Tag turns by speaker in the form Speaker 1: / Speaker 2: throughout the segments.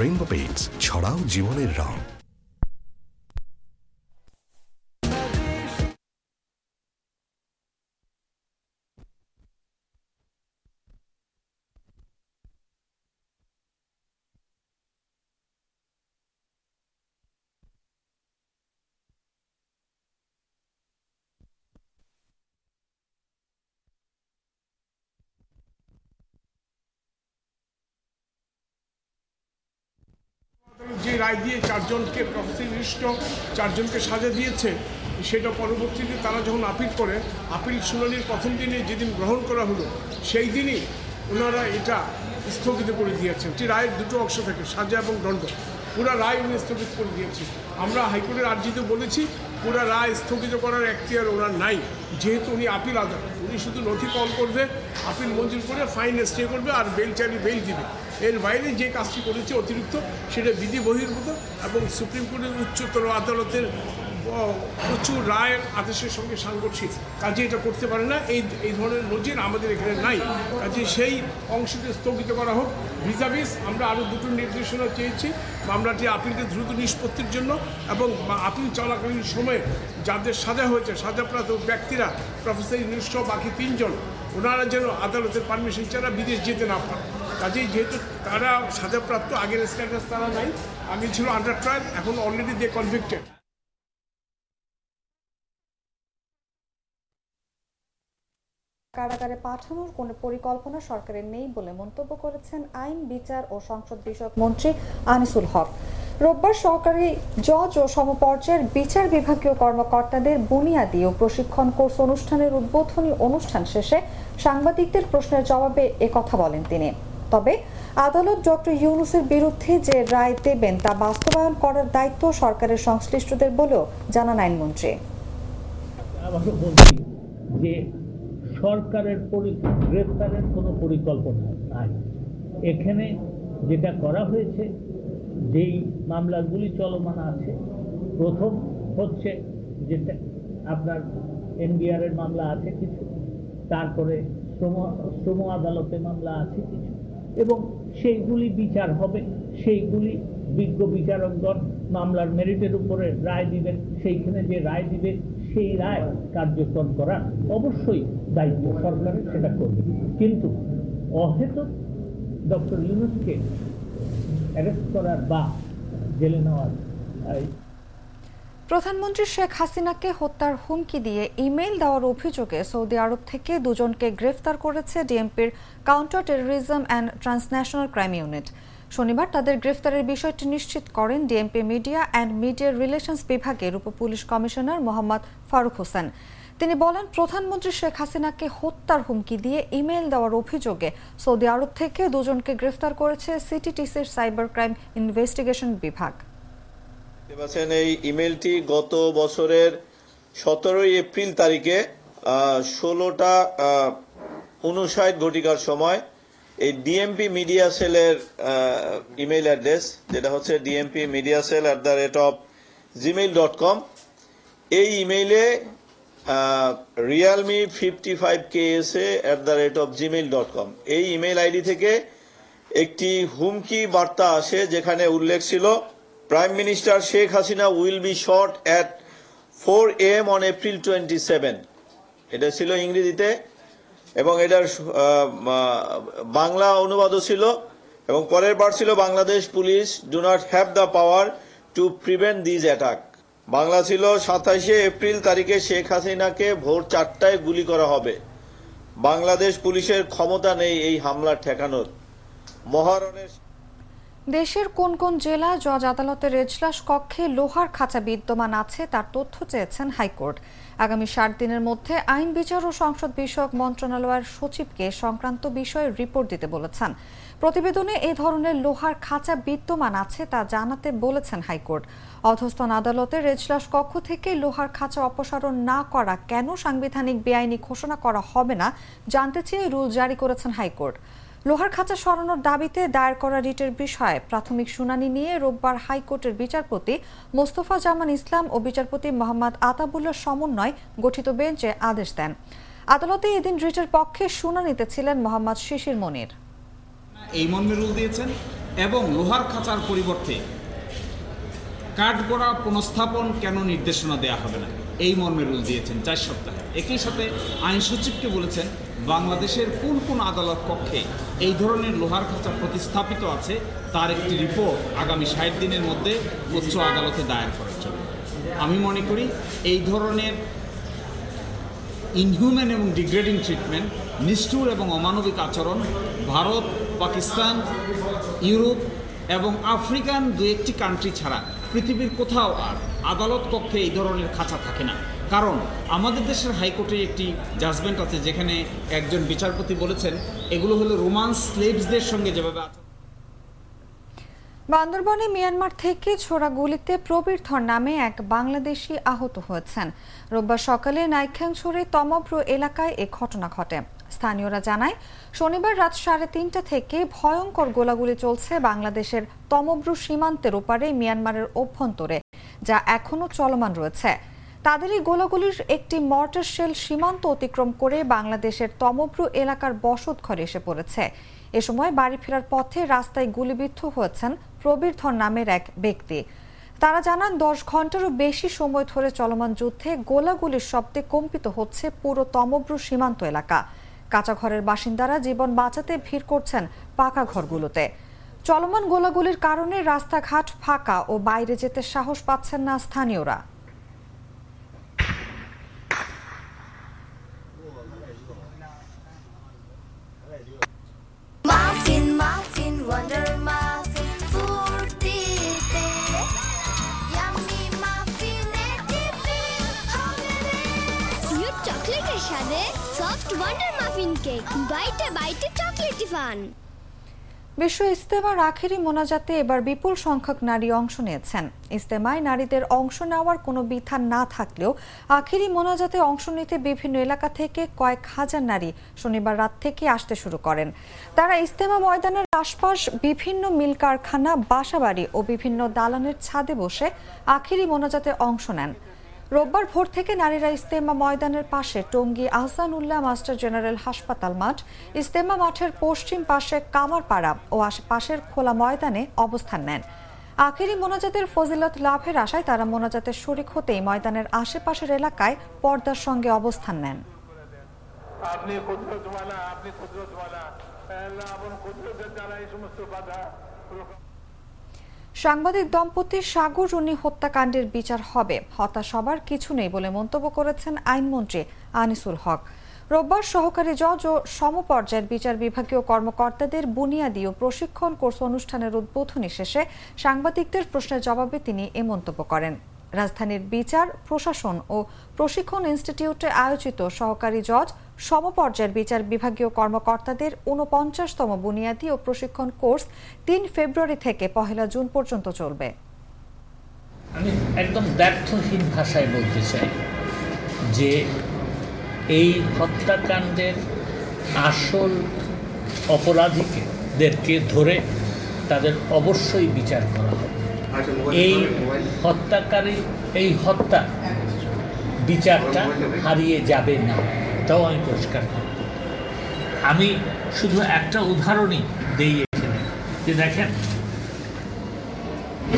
Speaker 1: Rainbow Paints ছড়াও জীবনের রং
Speaker 2: রায় দিয়ে চারজনকে প্রফেসরিষ্ট চারজনকে সাজা দিয়েছে। সেটা পরবর্তীতে তারা যখন আপিল করে, আপিল শুনানির প্রথম দিনে যেদিন গ্রহণ করা হলো, সেই দিনই ওনারা এটা স্থগিত করে দিয়েছেন। যে রায়ের দুটো অংশ থাকে, সাজা এবং দণ্ড। পুরা রায় উনি স্থগিত করে দিয়েছে আমরা হাইকোর্টের আর্জিতে বলেছি পুরা রায় স্থগিত করার এখতিয়ার ওনার নাই। যেহেতু উনি আপিল আদালত উনি শুধু নথি কল করবে, আপিল মঞ্জুর করে ফাইন স্টে করবে আর বেল চাইলে বেল দিবে। এর বাইরে যে কাজটি করেছে অতিরিক্ত, সেটা বিধি বহির্ভূত এবং সুপ্রিম কোর্টের উচ্চতর আদালতের প্রচুর রায়ের আদেশের সঙ্গে সাংঘর্ষিক। কাজে এটা করতে পারে না। এই এই ধরনের নজির আমাদের এখানে নাই। কাজে সেই অংশকে স্থগিত করা হোক। ভিজাভিস আমরা আরও দুটো নির্দেশনা চেয়েছি। মামলাটি আপিলকে দ্রুত নিষ্পত্তির জন্য এবং আপিল চলাকালীন সময়ে যাদের সাজা হয়েছে, সাজাপ্রাপ্ত ব্যক্তিরা, প্রফেসর ইউনিশ বাকি তিনজন, ওনারা যেন আদালতের পারমিশন ছাড়া বিদেশ যেতে না পারে। কাজেই যেহেতু তারা সাজাপ্রাপ্ত, আগের স্ট্যাটাস তারা নাই আগে ছিল আন্ডার ট্রায়াল এখন অলরেডি দে কনভিক্টেড
Speaker 3: কারাগারে পাঠানোর কোনো পরিকল্পনা সরকারের নেই বলে মন্তব্য করেছেন আইন, বিচার ও সংসদ বিষয়ক মন্ত্রী আনিসুল হক। রোববার সরকারি জজ ও সমপর্যায়ের বিচার বিভাগীয় কর্মকর্তাদের বুনিয়াদী ও প্রশিক্ষণ কোর্স অনুষ্ঠানের উদ্বোধনী অনুষ্ঠান শেষে সাংবাদিকদের প্রশ্নের জবাবে কথা বলেন তিনি। তবে আদালত ডক্টর ইউনুসের বিরুদ্ধে যে রায় দেবেন তা বাস্তবায়ন করার দায়িত্ব সরকারের সংশ্লিষ্টদের বলেও জানান আইনমন্ত্রী।
Speaker 4: সরকারের গ্রেপ্তারের কোনো পরিকল্পনা নাই। এখানে যেটা করা হয়েছে, যেই মামলাগুলি চলমান আছে, প্রথম হচ্ছে যেটা আপনার এনবিআর এর মামলা আছে কিছু, তারপরে শ্রম শ্রম আদালতে মামলা আছে কিছু, এবং সেইগুলি বিচার হবে, সেইগুলি বিজ্ঞ বিচারকগণ মামলার মেরিটের উপরে রায় দিবেন, সেইখানে যে রায় দিবে সেই রায় কার্যকর করা অবশ্যই দায়িত্ব সরকারের সেটা করবে। কিন্তু অহেতুক ডক্টর ইউনুসকে অ্যারেস্ট করার বা জেলে নেওয়ার
Speaker 3: প্রধানমন্ত্রী শেখ হাসিনাকে হত্যার হুমকি দিয়ে ইমেইল দেওয়ার অভিযোগে সৌদি আরব থেকে দুজনকে গ্রেফতার করেছে ডিএমপির counter terrorism and transnational crime unit. শনিবার তাদের গ্রেফতারের বিষয়টি নিশ্চিত করেন DMP media and media relations বিভাগের উপপুলিশ কমিশনার মোহাম্মদ ফারুক হোসেন। তিনি বলেন, প্রধানমন্ত্রী শেখ হাসিনাকে হত্যার হুমকি দিয়ে ইমেইল দেওয়ার অভিযোগে সৌদি আরব থেকে দুজনকে গ্রেফতার করেছে সিটিটিসির সাইবার ক্রাইম ইনভেস্টিগেশন বিভাগ।
Speaker 5: এই ইমেলটি গত বছরের সতেরোই এপ্রিল তারিখে ষোলোটা উনষাট ঘটিকার সময় এই ডিএমপি মিডিয়া সেলের ইমেল অ্যাড্রেস যেটা হচ্ছে DMP media cell at the rate of Gmail dot com এই ইমেইলে realme fifty five K S A at the rate of Gmail dot com এই ইমেল আইডি থেকে একটি হুমকি বার্তা আসে, যেখানে উল্লেখ ছিল prime minister Sheikh Hasina will be shot at four M on April twenty seven এটা ছিল ইংরেজিতে। এবং এটার বাংলা অনুবাদও ছিল এবং পরের বার ছিল Bangladesh police do not have the power to prevent these attack Bangla ছিল সাতাশে এপ্রিল তারিখে শেখ হাসিনাকে ভোর চারটায় গুলি করা হবে। বাংলাদেশ পুলিশের ক্ষমতা নেই এই হামলা ঠেকানোর। মহারণের
Speaker 3: দেশের কোন কোন জেলা জজ আদালতের এজলাস কক্ষে লোহার খাঁচা বিদ্যমান আছে, তার তথ্য চেয়েছেন হাইকোর্ট। আগামী ষাট দিনের মধ্যে আইন বিচার ও সংসদ বিষয়ক মন্ত্রণালয়ের সচিবকে সংক্রান্ত বিষয়ে রিপোর্ট দিতে বলেছেন। প্রতিবেদনে এ ধরনের লোহার খাঁচা বিদ্যমান আছে, তা জানাতে বলেছেন হাইকোর্ট। অধস্তন আদালতের এজলাস কক্ষ থেকে লোহার খাঁচা অপসারণ না করা কেন সাংবিধানিক বেআইনি ঘোষণা করা হবে না, জানতে চেয়ে রুল জারি করেছেন হাইকোর্ট। লোহার খাঁচা সরানোর দাবিতে দায়ের করা রিটের বিষয়ে প্রাথমিক শুনানি নিয়ে রোববার হাইকোর্টের বিচারপতি মোস্তফা জামান ইসলাম ও বিচারপতি মোহাম্মদ আতাবুল্লার সমন্বয় গঠিত বেঞ্চে আদেশ দেন। আদালতে এদিন রিটের পক্ষে শুনানিতে ছিলেন মোহাম্মদ শিশির মনির।
Speaker 6: এই মর্মে রুল দিয়েছেন এবং লোহার খাঁচার পরিবর্তে কাঠগড়া পুনঃস্থাপন কেন নির্দেশনা দেওয়া হবে না? এই মর্মে রুল দিয়েছেন চার সপ্তাহে। একই সাথে আইন সচিবকে বলেছেন বাংলাদেশের কোন কোন আদালত কক্ষে এই ধরনের লোহার খাঁচা প্রতিস্থাপিত আছে, তার একটি রিপোর্ট আগামী ষাট দিনের মধ্যে উচ্চ আদালতে দায়ের করার জন্য। আমি মনে করি এই ধরনের ইনহিউম্যান এবং ডিগ্রেডিং ট্রিটমেন্ট নিষ্ঠুর এবং অমানবিক আচরণ ভারত, পাকিস্তান, ইউরোপ এবং আফ্রিকান দু একটি কান্ট্রি ছাড়া পৃথিবীর কোথাও আর আদালত কক্ষে এই ধরনের খাঁচা থাকে না। কারণ আমাদের দেশের হাইকোর্টে একটি জাজমেন্ট আছে যেখানে একজন বিচারপতি বলেছেন, এগুলো হলো রোমান্স স্লেভসদের সঙ্গে যেভাবে
Speaker 3: বান্দরবনে মিয়ানমার থেকে ছোড়া গুলিতে প্রবীর ধর নামে এক বাংলাদেশি আহত হয়েছেন। রোববার সকালে নাইখ্যাংছড়ি তমব্র এলাকায় এ ঘটনা ঘটে। স্থানীয়রা জানায়, শনিবার রাত সাড়ে তিনটা থেকে ভয়ঙ্কর গোলাগুলি চলছে বাংলাদেশের তমব্রু সীমান্তের ওপারে মিয়ানমারের অভ্যন্তরে, যা এখনও চলমান রয়েছে। তাদের এই গোলাগুলির একটি মর্টার শেল সীমান্ত অতিক্রম করে বাংলাদেশের তমব্রু এলাকার বসত ঘরে এসে পড়েছে। এ সময় বাড়ি ফেরার পথে রাস্তায় গুলিবিদ্ধ হয়েছেন প্রবীর ধর নামের এক ব্যক্তি। তারা জানান, দশ ঘন্টারও বেশি সময় ধরে চলমান যুদ্ধে গোলাগুলির শব্দে কম্পিত হচ্ছে পুরো তমব্রু সীমান্ত এলাকা। কাঁচা ঘরের বাসিন্দারা জীবন বাঁচাতে ভিড় করছেন পাকা ঘরগুলোতে। চলমান গোলাগুলির কারণে রাস্তাঘাট ফাঁকা ও বাইরে যেতে সাহস পাচ্ছেন না স্থানীয়রা।
Speaker 7: সফট ওয়ান্ডার মাফিন কেক বাইটে বাইটে ফান
Speaker 3: বিশ্ব ইস্তেমার আখেরি মোনাজাতে এবার বিপুল সংখ্যক নারী অংশ নিয়েছেন। ইস্তেমায় নারীদের অংশ নেওয়ার কোনো বিধান না থাকলেও আখেরি মোনাজাতে অংশ নিতে বিভিন্ন এলাকা থেকে কয়েক হাজার নারী শনিবার রাত থেকে আসতে শুরু করেন। তারা ইস্তেমা ময়দানের আশপাশ বিভিন্ন মিল কারখানা, বাসাবাড়ি ও বিভিন্ন দালানের ছাদে বসে আখেরি মোনাজাতে অংশ নেন। রোববার ভোর থেকে নারীরা ইস্তেমা ময়দানের পাশে টঙ্গী আহসানুল্লাহ মাস্টার জেনারেল হাসপাতাল মাঠ, ইস্তেমা মাঠের পশ্চিম পাশে কামারপাড়া ও আশেপাশের খোলা ময়দানে অবস্থান নেন। আখেরি মোনাজাতের ফজিলত লাভের আশায় তারা মোনাজাতের শরিক হতেই ময়দানের আশেপাশের এলাকায় পর্দার সঙ্গে অবস্থান নেন।
Speaker 8: আপনি আপনি
Speaker 3: সাংবাদিক দম্পতি সাগর রুনি হত্যাকাণ্ডের বিচার হবে। হতাশ হবার কিছু নেই বলে মন্তব্য করেছেন আইনমন্ত্রী আনিসুল হক। রোববার সহকারী জজ ও সমপর্যায়ের বিচার বিভাগীয় কর্মকর্তাদের বুনিয়াদী ও প্রশিক্ষণ কোর্স অনুষ্ঠানের উদ্বোধনী শেষে সাংবাদিকদের প্রশ্নের জবাবে তিনি এ মন্তব্য করেন। রাজধানীর বিচার, প্রশাসন ও প্রশিক্ষণ ইনস্টিটিউটে আয়োজিত সহকারী জজ সমপর্যায়ের বিচার বিভাগীয় কর্মকর্তাদের ঊনপঞ্চাশতম বুনিয়াদী ও প্রশিক্ষণ কোর্স তিন ফেব্রুয়ারি থেকে পহেলা জুন পর্যন্ত চলবে।
Speaker 4: আমি একদম ব্যর্থহীন ভাষায় বলতে চাই যে এই হত্যাকাণ্ডের আসল অপরাধীদেরকে ধরে তাদের অবশ্যই বিচার করা হবে। এই হত্যাকারী এই হত্যা বিচারটা হারিয়ে যাবে না। এটাও আমি পরিষ্কার আমি শুধু একটা উদাহরণই দেই এখানে, যে দেখেন,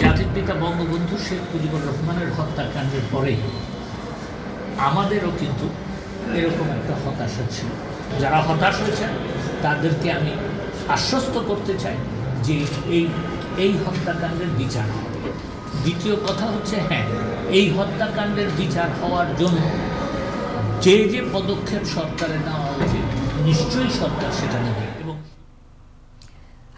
Speaker 4: জাতির পিতা বঙ্গবন্ধু শেখ মুজিবুর রহমানের হত্যাকাণ্ডের পরে আমাদেরও কিন্তু এরকম একটা হতাশা ছিল। যারা হতাশ হয়েছেন তাদেরকে আমি আশ্বস্ত করতে চাই যে এই এই হত্যাকাণ্ডের বিচার হবে। দ্বিতীয় কথা হচ্ছে হ্যাঁ এই হত্যাকাণ্ডের বিচার হওয়ার জন্য যে যে পদক্ষেপ সরকারের নেওয়া উচিত, নিশ্চয়ই সরকার সেটা নেবে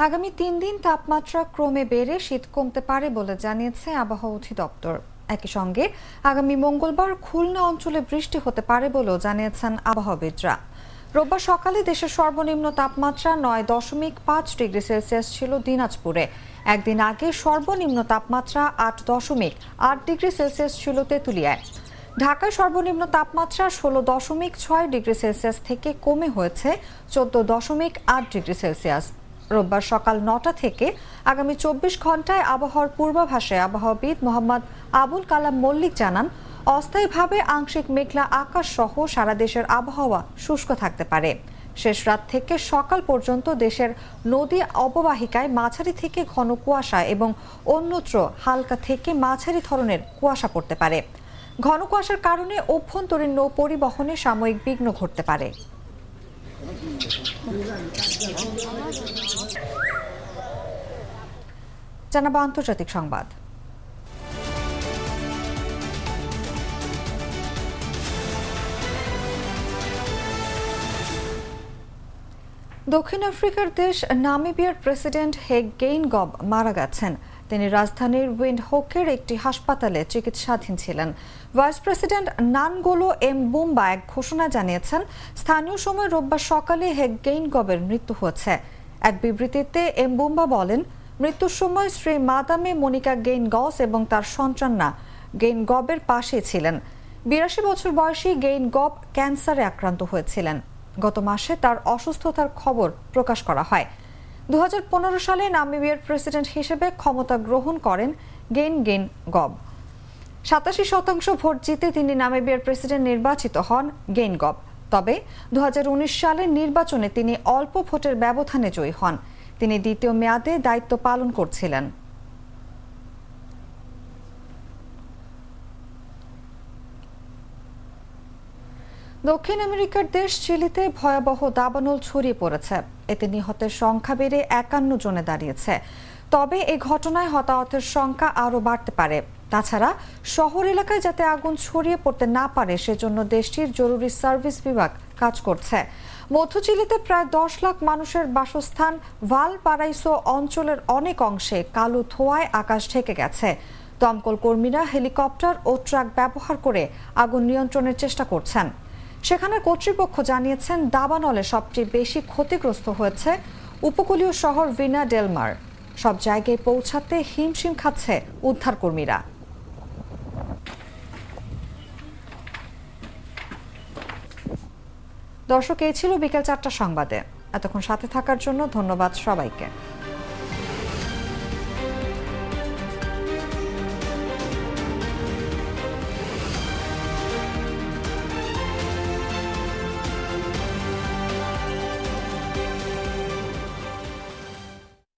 Speaker 3: আগামী তিন দিন তাপমাত্রা ক্রমে বেড়ে শীত কমতে পারে বলে জানিয়েছে আবহাওয়া অধিদপ্তর। একই সঙ্গে আগামী মঙ্গলবার খুলনা অঞ্চলে বৃষ্টি হতে পারে বলেও জানিয়েছেন আবহাওয়াবিদরা। রোববার সকালে দেশের সর্বনিম্ন তাপমাত্রা নয় দশমিক পাঁচ ডিগ্রি সেলসিয়াস ছিল দিনাজপুরে। একদিন আগে সর্বনিম্ন তাপমাত্রা আট দশমিক আট ডিগ্রি সেলসিয়াস ছিল তেঁতুলিয়ায়। ঢাকায় সর্বনিম্ন তাপমাত্রা ষোলো দশমিক ছয় ডিগ্রি সেলসিয়াস থেকে কমে হয়েছে চোদ্দ দশমিক আট ডিগ্রি সেলসিয়াস। রোববার সকাল নটা থেকে আগামী চব্বিশ ঘন্টায় আবহাওয়ার পূর্বাভাসে আবহাওয়াবিদ মোহাম্মদ আবুল কালাম মল্লিক জানান অস্থায়ীভাবে আংশিক মেঘলা আকাশ সহ সারা দেশের আবহাওয়া শুষ্ক থাকতে পারে। শেষ রাত থেকে সকাল পর্যন্ত দেশের নদী অববাহিকায় মাঝারি থেকে ঘন কুয়াশা এবং অন্যত্র হালকা থেকে মাঝারি ধরনের কুয়াশা পড়তে পারে। ঘন কুয়াশার কারণে অভ্যন্তরীণ নৌ পরিবহনে সাময়িক বিঘ্ন ঘটতে পারে। জানাব আন্তর্জাতিক সংবাদ। দক্ষিণ আফ্রিকার দেশ নামিবিয়ার প্রেসিডেন্ট হেগ গেইন গব মারা গেছেন। তিনি রাজধানীর উইন্ড হোকের একটি হাসপাতালে চিকিৎসাধীন ছিলেন। Vice president Nangolo Mbumba এক ঘোষণা জানিয়েছেন, স্থানীয় সময় রোববার সকালে হেগ গেইন গবের মৃত্যু হয়েছে। এক বিবৃতিতে এম বুম্বা বলেন, মৃত্যুর সময় শ্রী মাদামে মনিকা গেইন গস এবং তার সন্তানরা গেইন গবের পাশে ছিলেন। বিরাশি বছর বয়সী গেইন গব ক্যান্সারে আক্রান্ত হয়েছিলেন। গত মাসে তার অসুস্থতার খবর প্রকাশ করা হয়। দু হাজার পনেরো সালে নামিবিয়ার প্রেসিডেন্ট হিসেবে ক্ষমতা গ্রহণ করেন গেইন গেইন গব। সাতাশি শতাংশ ভোট জিতে তিনি নামিবিয়ার প্রেসিডেন্ট নির্বাচিত হন গেইন গব। তবে দু হাজার উনিশ সালের নির্বাচনে তিনি অল্প ভোটের ব্যবধানে জয়ী হন। তিনি দ্বিতীয় মেয়াদে দায়িত্ব পালন করছিলেন। দক্ষিণ আমেরিকার দেশ চিলিতে ভয়াবহ দাবানল ছড়িয়ে পড়েছে। এতে নিহতের সংখ্যা বেড়ে একান্ন জনে দাঁড়িয়েছে। তবে এই ঘটনায় হতাহতের সংখ্যা আরও বাড়তে পারে। তাছাড়া শহর এলাকায় যাতে আগুন ছড়িয়ে পড়তে না পারে, সেজন্য দেশটির জরুরি সার্ভিস বিভাগ কাজ করছে। মধ্য চিলিতে প্রায় দশ লাখ মানুষের বাসস্থান ভালো পারাইসো অঞ্চলের অনেক অংশে কালো ধোঁয়ায় আকাশ ঢেকে গেছে। দমকল কর্মীরা হেলিকপ্টার ও ট্রাক ব্যবহার করে আগুন নিয়ন্ত্রণের চেষ্টা করছেন। সেখানের কর্তৃপক্ষ জানিয়েছেন, দাবানলে সবচেয়ে বেশি ক্ষতিগ্রস্ত হয়েছে উপকূলীয় শহর ভিনা ডেলমার সব জায়গায় পৌঁছাতে হিমশিম খাচ্ছে উদ্ধারকর্মীরা। দর্শক, এই ছিল বিকেল চারটা সংবাদে। এতক্ষণ সাথে থাকার জন্য ধন্যবাদ সবাইকে।